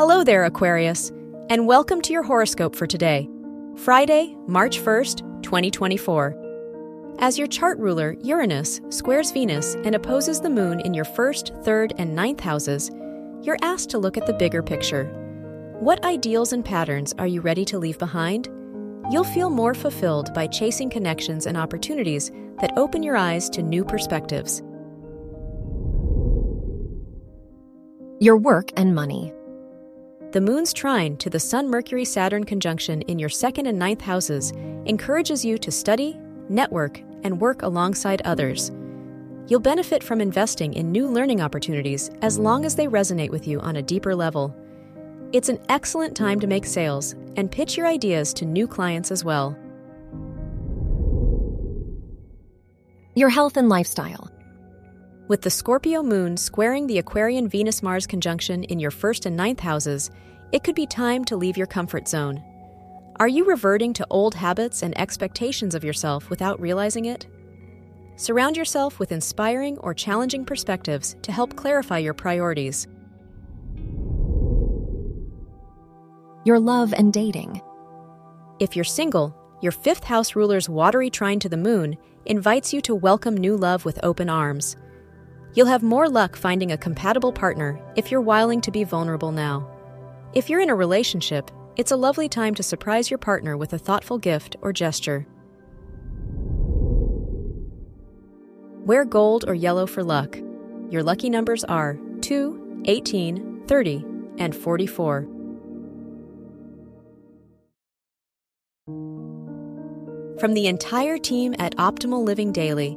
Hello there, Aquarius, and welcome to your horoscope for today, Friday, March 1st, 2024. As your chart ruler, Uranus, squares Venus and opposes the moon in your first, third, and ninth houses, you're asked to look at the bigger picture. What ideals and patterns are you ready to leave behind? You'll feel more fulfilled by chasing connections and opportunities that open your eyes to new perspectives. Your work and money. The moon's trine to the Sun Mercury Saturn conjunction in your second and ninth houses encourages you to study, network, and work alongside others. You'll benefit from investing in new learning opportunities as long as they resonate with you on a deeper level. It's an excellent time to make sales and pitch your ideas to new clients as well. Your health and lifestyle. With the Scorpio moon squaring the Aquarian Venus Mars conjunction in your first and ninth houses, it could be time to leave your comfort zone. Are you reverting to old habits and expectations of yourself without realizing it? Surround yourself with inspiring or challenging perspectives to help clarify your priorities. Your love and dating. If you're single, your fifth house ruler's watery trine to the moon invites you to welcome new love with open arms. You'll have more luck finding a compatible partner if you're willing to be vulnerable now. If you're in a relationship, it's a lovely time to surprise your partner with a thoughtful gift or gesture. Wear gold or yellow for luck. Your lucky numbers are 2, 18, 30, and 44. From the entire team at Optimal Living Daily,